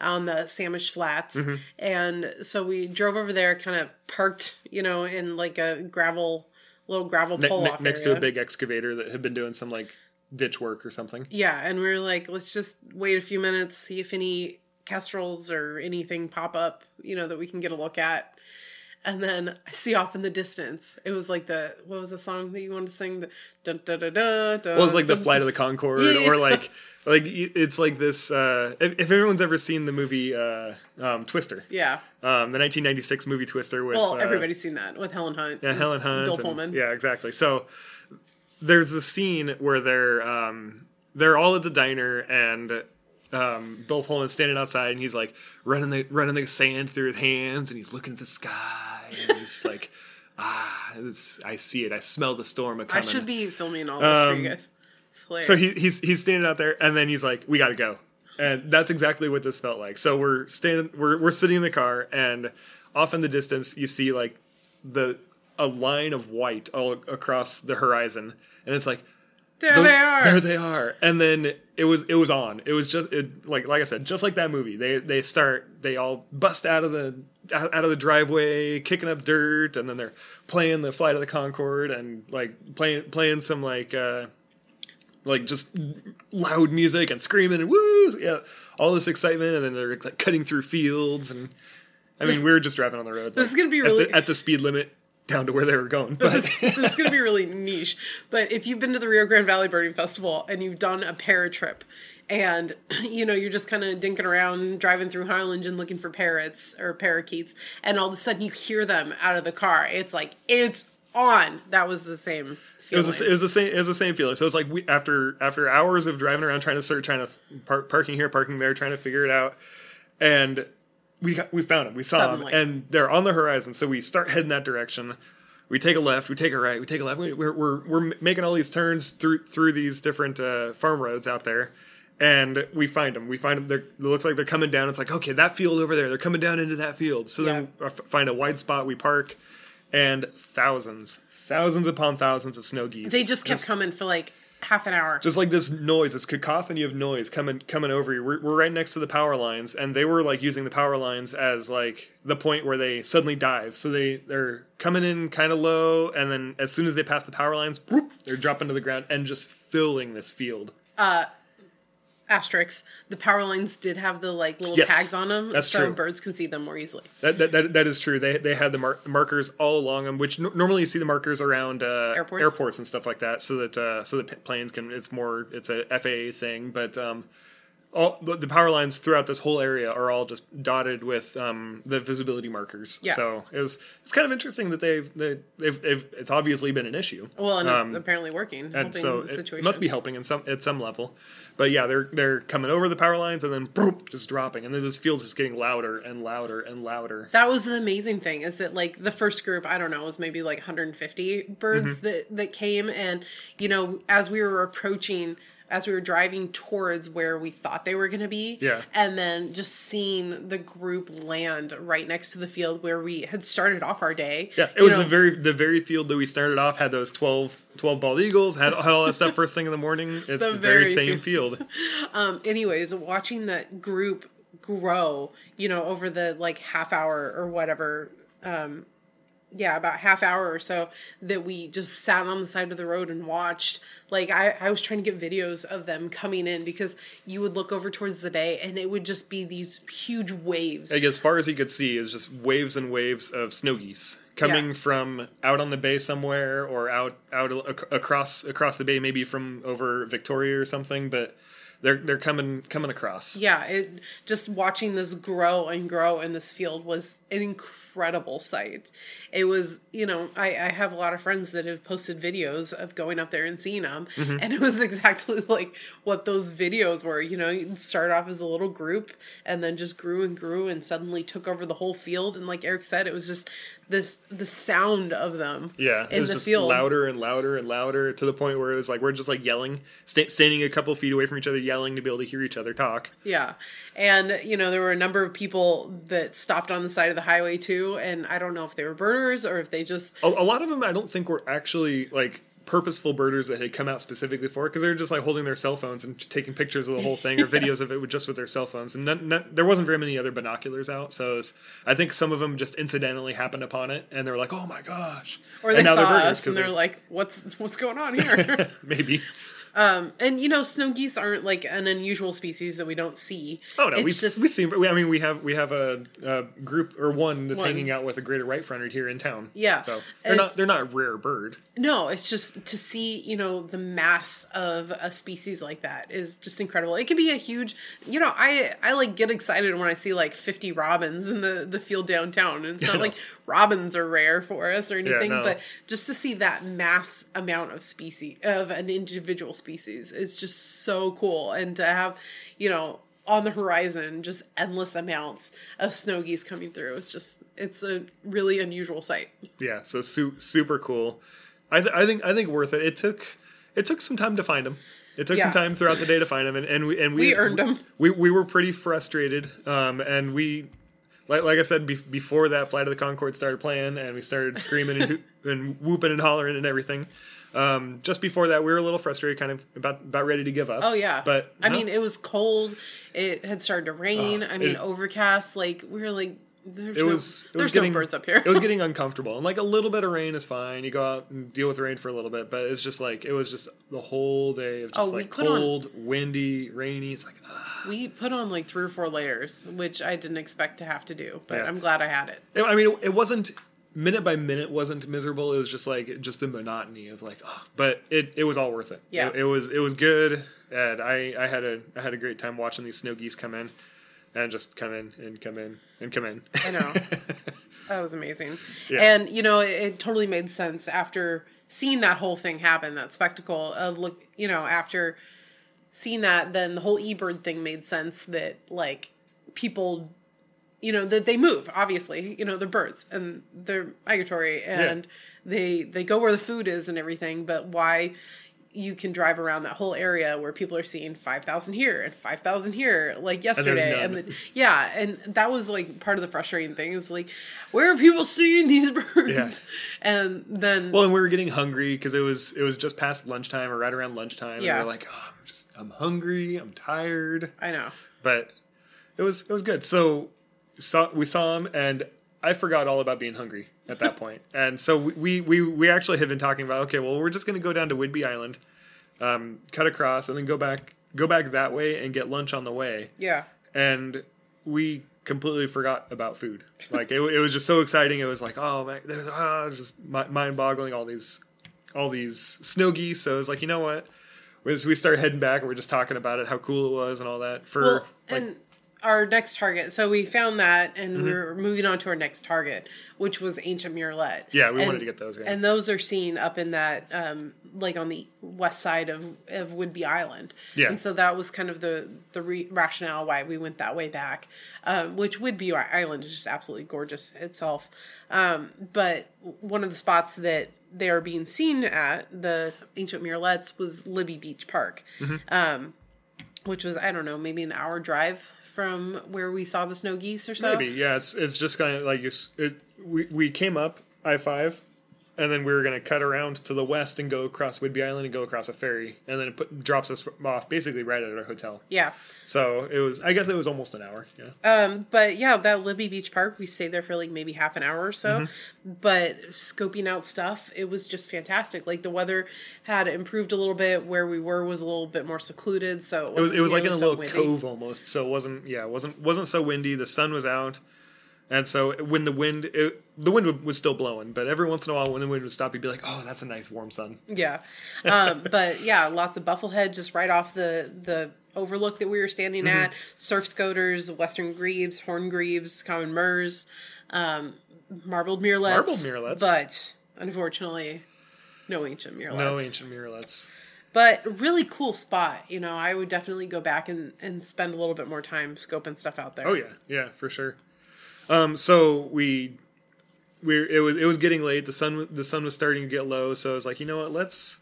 on the Samish Flats, Mm-hmm. and so we drove over there, kind of parked, you know, in like a gravel little gravel Ne- pull ne- off next area. to a big excavator that had been doing some like ditch work or something. Yeah, and we were like, let's just wait a few minutes, see if any kestrels or anything pop up, you know, that we can get a look at. And then I see off in the distance. It was like the what was the song that you wanted to sing? The dun da da da. da Well, it's like the dun, Flight of the Concorde, Yeah. or like like it's like this. Uh, if, if everyone's ever seen the movie uh, um, Twister, Yeah. um, the 1996 movie Twister with Well, uh, everybody's seen that with Helen Hunt. yeah, Helen Hunt, Bill and- Pullman. yeah, exactly. So there's a scene where they're um, they're all at the diner and. Um, Bill Pullman's standing outside and he's like running the running the sand through his hands and he's looking at the sky and he's like, ah, it's, I see it, I smell the storm a I coming. should be filming all this for Um, you guys. It's. So he, he's he's standing out there, and then he's like, "We got to go," and that's exactly what this felt like. So we're standing, we're we're sitting in the car, and off in the distance, you see like the a line of white all across the horizon, and it's like there "Those- they are. there they are, and then it was it was on. It was just it, like like I said, just like that movie. They they start they all bust out of the out of the driveway, kicking up dirt, and then they're playing the Flight of the Concorde and like playing playing some like. uh like just loud music and screaming and woo, yeah, all this excitement, and then they're like cutting through fields, and I mean, This- we were just driving on the road. this is gonna be at really- the, at the speed limit down to where they were going, but this, this is going to be really niche. But if you've been to the Rio Grande Valley Birding Festival and you've done a para trip, and you know you're just kind of dinking around driving through Highland and looking for parrots or parakeets, and all of a sudden you hear them out of the car, it's like it's on. That was the same. It was, Feeling. the, it was the same. It was the same feeling. So it's like we after after hours of driving around trying to search, trying to park, parking here, parking there, trying to figure it out, and we got we found them. We saw Suddenly. them, and they're on the horizon. So we start heading that direction. We take a left. We take a right. We take a left. We- We're we're, we're making all these turns through through these different uh, farm roads out there, and we find them. We find them. They're, it looks like they're coming down. It's like okay, that field over there. They're coming down into that field. So then we find a wide spot. We park, and thousands, thousands upon thousands of snow geese. they just kept coming for like half an hour. just like this noise, this cacophony of noise coming coming over you. We're, we're right next to the power lines, and they were like using the power lines as like the point where they suddenly dive. So they they're coming in kind of low, and then as soon as they pass the power lines, they're dropping to the ground and just filling this field. Uh, Asterix. The power lines did have the like little Yes, tags on them, that's so true. birds can see them more easily. That that, that, that is true. They they had the mar- markers all along them, which n- normally you see the markers around uh, Airports? and stuff like that, so that uh, so that planes can. It's more it's a FAA thing, but um, all the, the power lines throughout this whole area are all just dotted with um, the visibility markers. Yeah. So it was it's kind of interesting that they've they, they've, they've it's obviously been an issue. Well, and Um, it's apparently working. and so it situation. must be helping in some at some level. But yeah, they're they're coming over the power lines and then boop, just dropping, and then this field's just getting louder and louder and louder. That was the amazing thing is that like the first group, I don't know, was maybe like 150 birds Mm-hmm. that that came and you know, as we were approaching as we were driving towards where we thought they were going to be Yeah. and then just seeing the group land right next to the field where we had started off our day. Yeah, it You was know, the very the very field that we started off had those 12, 12 bald eagles had had all that stuff first thing in the morning. It's The the, very, very same field. field. um anyways, watching that group grow, you know, over the like half hour or whatever um yeah about half hour or so that we just sat on the side of the road and watched like I, I was trying to get videos of them coming in because you would look over towards the bay and it would just be these huge waves like as far as you could see is just waves and waves of snow geese coming Yeah. from out on the bay somewhere or out out ac- across across the bay maybe from over Victoria or something but they're they're coming coming across. Yeah it just watching this grow and grow in this field was an incredible sight. It was you know i i have a lot of friends that have posted videos of going up there and seeing them Mm-hmm. and it was exactly like what those videos were you know you'd start off as a little group and then just grew and grew and suddenly took over the whole field and like eric said it was just this the sound of them Yeah, it in was the just field. louder and louder and louder to the point where it was like we're just like yelling, sta- standing a couple feet away from each other, yelling to be able to hear each other talk. Yeah. And, you know, there were a number of people that stopped on the side of the highway too. And I don't know if they were birders or if they just, A, a lot of them, I don't think, were actually like purposeful birders that had come out specifically for it because they were just like holding their cell phones and taking pictures of the whole thing or videos of it with just with their cell phones. And none, none, there wasn't very many other binoculars out, so was, I think some of them just incidentally happened upon it and they were like, "Oh my gosh!" or they and saw they're birders and they're they- like, what's, what's going on here? maybe. Um, and, you know, snow geese aren't like an unusual species that we don't see. Oh no, It's we just, we see. I mean, we have we have a, a group or one that's One. hanging out with a greater white fronted here in town. Yeah. so they're not they're not a rare bird. no, it's just to see, you know, the mass of a species like that is just incredible. It can be a huge, you know, I, I like get excited when I see like 50 robins in the, the field downtown. And it's not like robins are rare for us or anything, no. but just to see that mass amount of species of an individual species is just so cool and to have you know on the horizon just endless amounts of snow geese coming through it's just it's a really unusual sight Yeah, so su- super cool. I th- I think I think worth it. It took it took some time to find them. It took Yeah. some time throughout the day to find them, and, and we and we We earned 'em. We we were pretty frustrated, um, and we. Like, like I said, be- before that Flight of the Concord started playing, and we started screaming and, hoo- and whooping and hollering and everything. Um, just before that, we were a little frustrated, kind of about about ready to give up. oh yeah. But i no. mean it was cold. It had started to rain. I mean it- overcast. Like we were like there's it no, was it was there's getting no birds up here. it was getting uncomfortable. And like a little bit of rain is fine. You go out and deal with rain for a little bit. But it's just like it was just the whole day of just Oh, like put on- cold windy rainy. It's like ugh. we put on like three or four layers which i didn't expect to have to do but Yeah. i'm glad i had it. It- i mean it, it wasn't minute by minute wasn't miserable it was just like just the monotony of like oh but it, it was all worth it Yeah. it, it was it was good and i i had a i had a great time watching these snow geese come in and just come in and come in and come in I know. That was amazing. Yeah. And, you know, it, it totally made sense after seeing that whole thing happen, that spectacle of look, you know, after seeing that, then the whole eBird thing made sense that, like, people, you know, that they move, obviously, you know, they're birds and they're migratory and they, they go where the food is and everything, but why you can drive around that whole area where people are seeing 5,000 here and 5,000 here, like yesterday. And, none. the, yeah, and that was like part of the frustrating thing is like, where are people seeing these birds? Yeah. And then, Well, and we were getting hungry because it was it was just past lunchtime or right around lunchtime. Yeah. And we are like, oh, I'm just I'm hungry, I'm tired, I know. but it was it was good. So saw we saw him, and I forgot all about being hungry at that point. And so we we we actually had been talking about okay, well, we're just going to go down to Whidbey Island, um, cut across, and then go back go back that way and get lunch on the way. Yeah. And we completely forgot about food. Like it, it was just so exciting. It was like, oh man, there's oh, just mind boggling. All these, all these snow geese. So it was like, you know what? As we start heading back, and we're just talking about it, how cool it was, and all that. For Well, like, and our next target. So we found that, and we we're moving on to our next target, which was ancient Murrelet. Yeah, we And- wanted to get those, yeah. and those are seen up in that, um, like on the west side of of Whidbey Island. Yeah. and so that was kind of the the re- rationale why we went that way back. Um, which Whidbey Island is just absolutely gorgeous itself. Um, but one of the spots that they are being seen at the ancient Murrelets was Libbey Beach Park. Mm-hmm. Um, which was I don't know, maybe an hour drive from where we saw the snow geese or so. maybe, yeah, it's it's just kind of like it's, it, we we came up I five, and then we were going to cut around to the west and go across Whidbey Island and go across a ferry, and then it put, drops us off basically right at our hotel. Yeah. So it was, I guess it was almost an hour. Yeah. Um, but yeah, that Libbey Beach Park, we stayed there for like maybe half an hour or so. Mm-hmm. But scoping out stuff, it was just fantastic. Like the weather had improved a little bit. Where we were was a little bit more secluded, so It was, it was like in a so little windy. cove almost, so it wasn't, yeah, it wasn't wasn't so windy. The sun was out, and so when the wind, it, the wind was still blowing, but every once in a while when the wind would stop, you'd be like, oh, that's a nice warm sun. Yeah, um, but yeah, lots of bufflehead just right off the the overlook that we were standing Mm-hmm. at. Surf scoters, western grebes, horn grebes, common murres, um, marbled murrelets. Marbled murrelets. but unfortunately, no ancient murrelets. No ancient murrelets. but really cool spot. You know, I would definitely go back and and spend a little bit more time scoping stuff out there. Oh yeah, yeah, for sure. Um, so we we it was it was getting late. The sun the sun was starting to get low. So I was like, you know what? Let's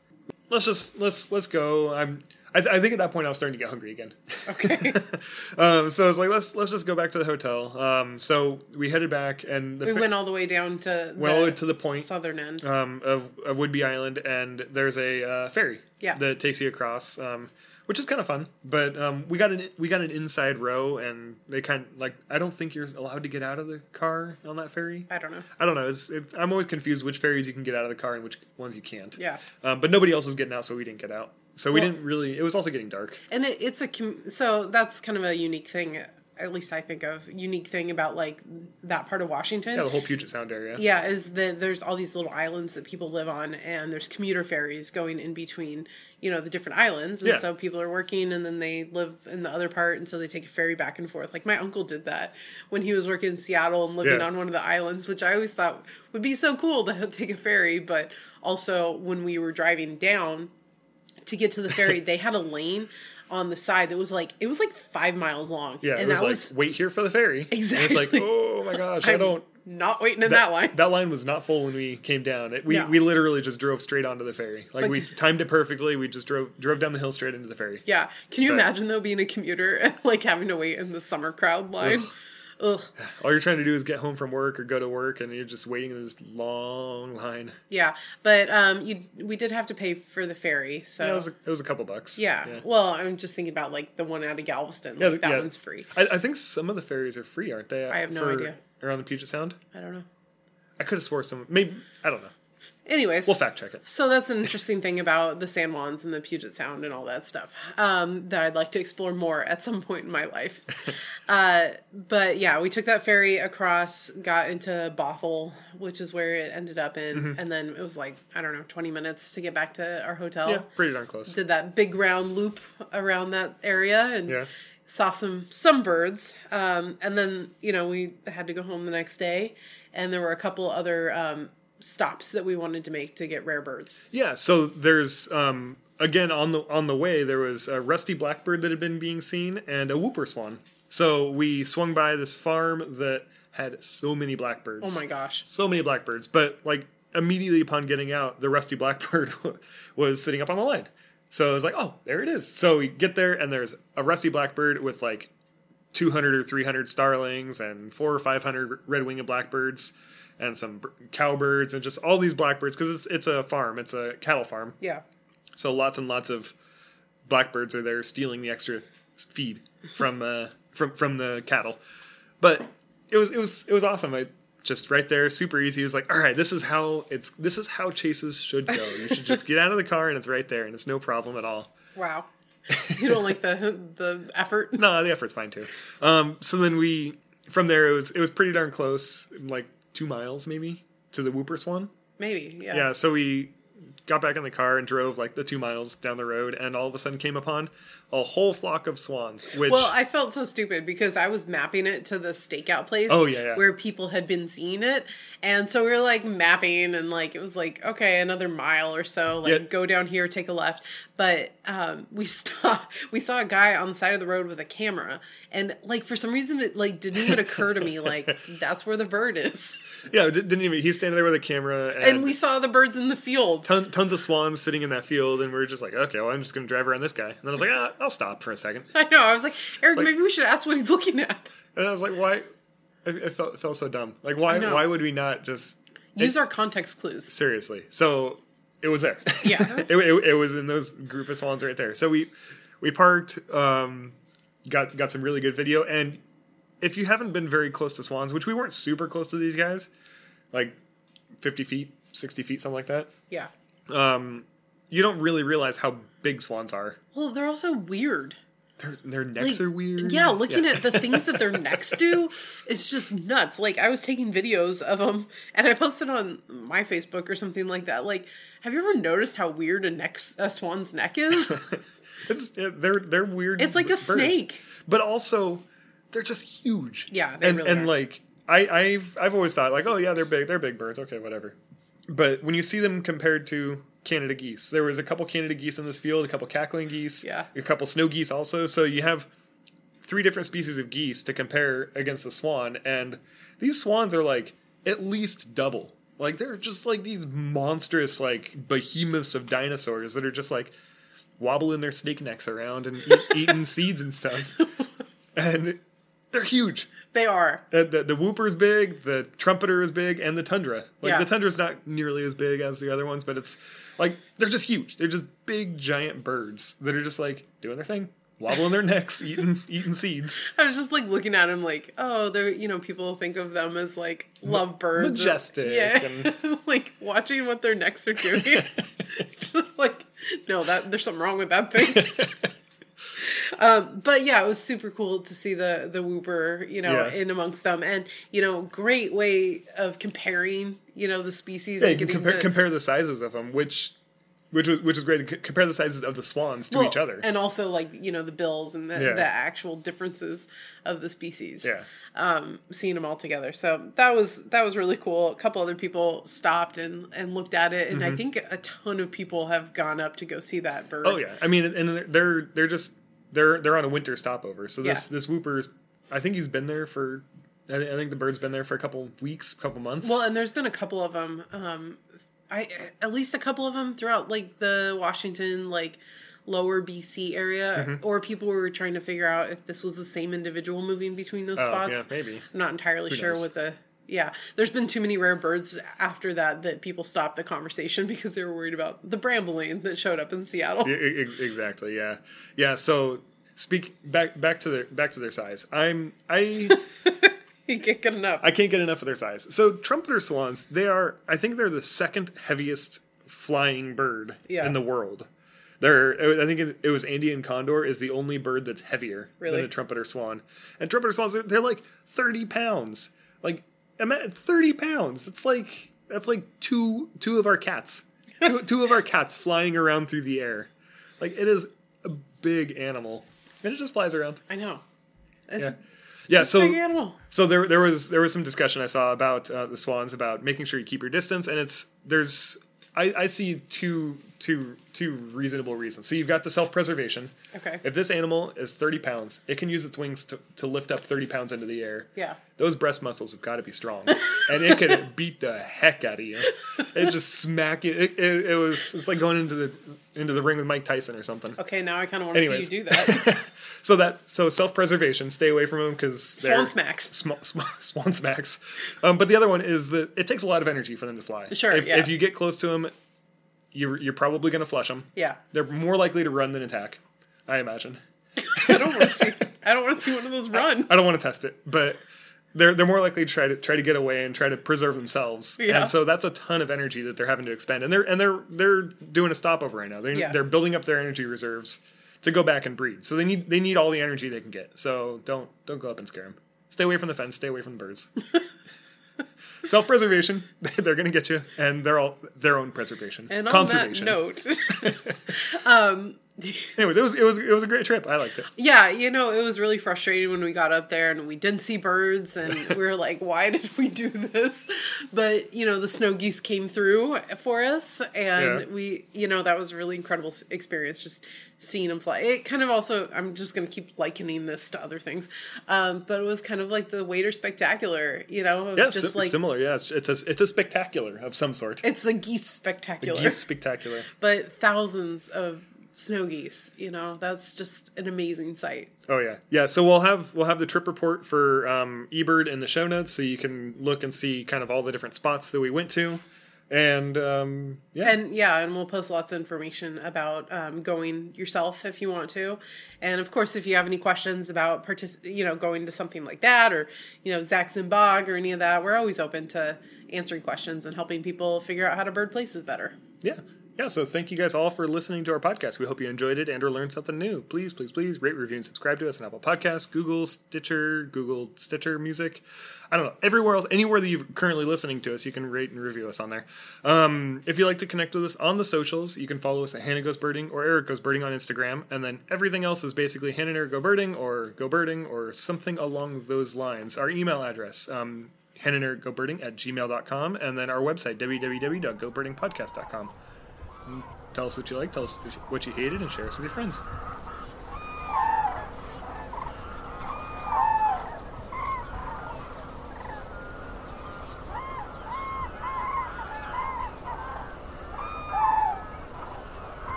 let's just let's let's go. I'm. I, th- I think at that point I was starting to get hungry again. Okay. um, so I was like, let's let's just go back to the hotel. Um, so we headed back, and the we fa- went all the way down to well the to the point southern end. um, of of Whidbey Island, and there's a uh, ferry Yeah. that takes you across, um, which is kind of fun. But um, we got an we got an inside row, and they kind of, like I don't think you're allowed to get out of the car on that ferry. I don't know. I don't know. It's, it's I'm always confused which ferries you can get out of the car and which ones you can't. Yeah. Um, but nobody else was getting out, so we didn't get out. So we Well- didn't really. It was also getting dark. and it, it's a com- so that's kind of a unique thing at least i think of unique thing about like that part of washington Yeah, the whole Puget Sound area. Yeah, is that there's all these little islands that people live on, and there's commuter ferries going in between, you know, the different islands. And Yeah. so people are working, and then they live in the other part, and so they take a ferry back and forth. Like my uncle did that when he was working in Seattle and living Yeah. on one of the islands, which I always thought would be so cool to take a ferry. But also when we were driving down to get to the ferry, they had a lane on the side that was like it was like five miles long. Yeah, and it was that like was wait here for the ferry. And it's like oh my gosh, I I'm don't. not waiting in that, line. That line was not full when we came down. It, we No. we literally just drove straight onto the ferry. Like, Like- we timed it perfectly. We just drove drove down the hill straight into the ferry. Yeah. Can you But- imagine though being a commuter and like having to wait in the summer crowd line? Ugh. All you're trying to do is get home from work or go to work, and you're just waiting in this long line. Yeah. But um you we did have to pay for the ferry, so Yeah, yeah. it was a, it was a couple bucks. yeah. Well, I'm just thinking about like the one out of Galveston. Yeah, Like, that yeah. one's free. I, I think some of the ferries are free, aren't they? I have no for- idea. Around the Puget Sound, I don't know. I could have swore some. Maybe I don't know. Anyways, We'll fact check it. so that's an interesting thing about the San Juans and the Puget Sound and all that stuff um, that I'd like to explore more at some point in my life. uh, but yeah, we took that ferry across, got into Bothell, which is where it ended up in, Mm-hmm. and then it was like I don't know, twenty minutes to get back to our hotel. Yeah, pretty darn close. Did that big round loop around that area and Yeah. saw some some birds. Um, and then you know we had to go home the next day, and there were a couple other um, stops that we wanted to make to get rare birds. Yeah, so there's um again on the on the way there was a rusty blackbird that had been being seen and a whooper swan. So we swung by this farm that had so many blackbirds. Oh my gosh! So many blackbirds, but like immediately upon getting out, the rusty blackbird was sitting up on the line. So I was like, "Oh, there it is." So we get there and there's a rusty blackbird with like 200 or 300 starlings and 4 or 500 red-winged blackbirds and some cowbirds and just all these blackbirds because it's it's a farm, it's a cattle farm. Yeah, So lots and lots of blackbirds are there stealing the extra feed from uh, from from the cattle. But it was it was it was awesome. I just right there, super easy. It was like, all right, this is how it's this is how chases should go. You should just get out of the car and it's right there and it's no problem at all. wow. you don't like the the effort? No, the effort's fine too. Um, so then we from there it was it was pretty darn close, like two miles maybe to the Whooper Swan. Maybe. Yeah. Yeah, so we got back in the car and drove like the two miles down the road, and all of a sudden came upon a whole flock of swans. Which Well, I felt so stupid because I was mapping it to the stakeout place. Oh, yeah, yeah. where people had been seeing it, and so we were like mapping, and like it was like okay, another mile or so, like Yeah. go down here, take a left. But um, we saw we saw a guy on the side of the road with a camera, and like for some reason it like didn't even occur to me like that's where the bird is, yeah, di- didn't even. He's standing there with a camera, and, and we saw the birds in the field. ton, tons of swans sitting in that field, and we are just like, okay, well, I'm just gonna drive around this guy. And then I was like, ah, I'll stop for a second. I know. I was like, Eric, like- maybe we should ask what he's looking at. And I was like, why? It I felt felt so dumb. Like, why? Why would we not just? Use our context clues. seriously. So it was there. Yeah. it, it, it was in those group of swans right there. So we we parked, um, got got some really good video, and if you haven't been very close to swans, which we weren't super close to these guys, like fifty feet, sixty feet, something like that, Yeah. um, you don't really realize how big swans are. Well, they're also weird. Their their necks Like, are weird. Yeah, looking at the things that their necks do, it's just nuts. Like I was taking videos of them, and I posted on my Facebook or something like that. Like, have you ever noticed how weird a neck, a swan's neck is? it's they're they're weird. It's like a birds. snake. but also they're just huge. Yeah, and really and are. like I I've I've always thought like oh yeah they're big they're big birds okay whatever, but when you see them compared to Canada geese, there was a couple Canada geese in this field, a couple cackling geese, Yeah. a couple snow geese also. So you have three different species of geese to compare against the swan, and these swans are like at least double. Like they're just like these monstrous like behemoths of dinosaurs that are just like wobbling their snake necks around and eat, eating seeds and stuff. And they're huge. They are. Uh, The, the whooper is big, the trumpeter is big, and the tundra. Like Yeah. the tundra is not nearly as big as the other ones, but it's like they're just huge. They're just big giant birds that are just like doing their thing, wobbling their necks, eating eating seeds. I was just like looking at him, like, oh, they're you know people think of them as like love birds, majestic yeah. and- like watching what their necks are doing. it's just like, no, that there's something wrong with that thing. Um, but yeah, it was super cool to see the the whooper, you know, Yeah. in amongst them, and you know, great way of comparing, you know, the species Yeah, you can compare, to, compare the sizes of them, which which was which is great. C- Compare the sizes of the swans to well, each other. and also like you know the bills and the, Yeah. the actual differences of the species. yeah, um, seeing them all together. So that was that was really cool. A couple other people stopped and and looked at it, and I think a ton of people have gone up to go see that bird. Mm-hmm. Oh yeah, I mean, and they're they're just they're they're on a winter stopover. So this Yeah. this whooper's, I think he's been there for. I thi- I think the bird's been there for a couple weeks, couple months. Well, and there's been a couple of them. Um, I at least a couple of them throughout like the Washington like lower BC area, Mm-hmm. or people were trying to figure out if this was the same individual moving between those Oh, spots. yeah, maybe. I'm not entirely sure knows? what the. Yeah, there's been too many rare birds after that that people stopped the conversation because they were worried about the brambling that showed up in Seattle. Ex- exactly. Yeah. Yeah. So speak back back to their back to their size. I'm I You can't get enough. I can't get enough of their size. So trumpeter swans, they are I think they're the second heaviest flying bird Yeah. in the world. They're I think it- it was Andean condor is the only bird that's heavier Really? than a trumpeter swan. And trumpeter swans they're, they're like 30 pounds. Like 30 pounds. It's like that's like two two of our cats. two, two of our cats flying around through the air. Like it is a big animal. And it just flies around. I know. It's Yeah. Yeah, so so there, there was there was some discussion I saw about uh, the swans about making sure you keep your distance, and it's there's I, I see two two two reasonable reasons. So you've got the self preservation. Okay. If this animal is thirty pounds, it can use its wings to, to lift up thirty pounds into the air. Yeah. Those breast muscles have got to be strong, and it could beat the heck out of you. It just smack you. It, it, it was it's like going into the into the ring with Mike Tyson or something. Okay, now I kind of want to see you do that. So that so self preservation, stay away from them because Swan smacks. Sm- sm- swan smacks. Um, but the other one is that it takes a lot of energy for them to fly. Sure, If, yeah. if you get close to them, you're you're probably going to flush them. Yeah. They're more likely to run than attack. I imagine. I don't want to see. I don't want to see one of those run. I don't want to test it, but they're they're more likely to try to try to get away and try to preserve themselves. Yeah. And so that's a ton of energy that they're having to expend, and they're and they're they're doing a stopover right now. They're Yeah. they're building up their energy reserves to go back and breed. So they need they need all the energy they can get. So don't don't go up and scare them. Stay away from the fence. Stay away from the birds. Self preservation, they're going to get you, and they're all their own preservation. And on Conservation. that note, um, Anyways, it was it was it was a great trip. I liked it. yeah, you know, it was really frustrating when we got up there and we didn't see birds, and we were like, "Why did we do this?" But you know, the snow geese came through for us, and Yeah. we, you know, that was a really incredible experience just seeing them fly. It kind of also, I'm just gonna keep likening this to other things, um, but it was kind of like the waiter spectacular, you know, Yeah, just si- like similar. Yeah, it's it's a it's a spectacular of some sort. it's the geese spectacular. The Geese spectacular. but thousands of snow geese. You know, that's just an amazing sight. Oh yeah, yeah. So we'll have we'll have the trip report for um, eBird in the show notes, so you can look and see kind of all the different spots that we went to, and um, yeah, And yeah, and we'll post lots of information about um, going yourself if you want to, and of course, if you have any questions about partic- you know, going to something like that, or you know, Sax-Zim Bog or any of that, we're always open to answering questions and helping people figure out how to bird places better. yeah, yeah. So thank you guys all for listening to our podcast. We hope you enjoyed it and or learned something new. Please, please, please rate, review, and subscribe to us on Apple Podcasts, Google, Stitcher, Google Stitcher Music. I don't know everywhere else, anywhere that you're currently listening to us, you can rate and review us on there. Um, if you'd like to connect with us on the socials, you can follow us at Hannah Goes Birding or Eric Goes Birding on Instagram, and then everything else is basically Hannah and Eric Go Birding or Go Birding or something along those lines. Our email address. Um, Hannah and Eric Go Birding at gmail.com, and then our website, www.gobirdingpodcast.com. Tell us what you like, tell us what you hated, and share us with your friends.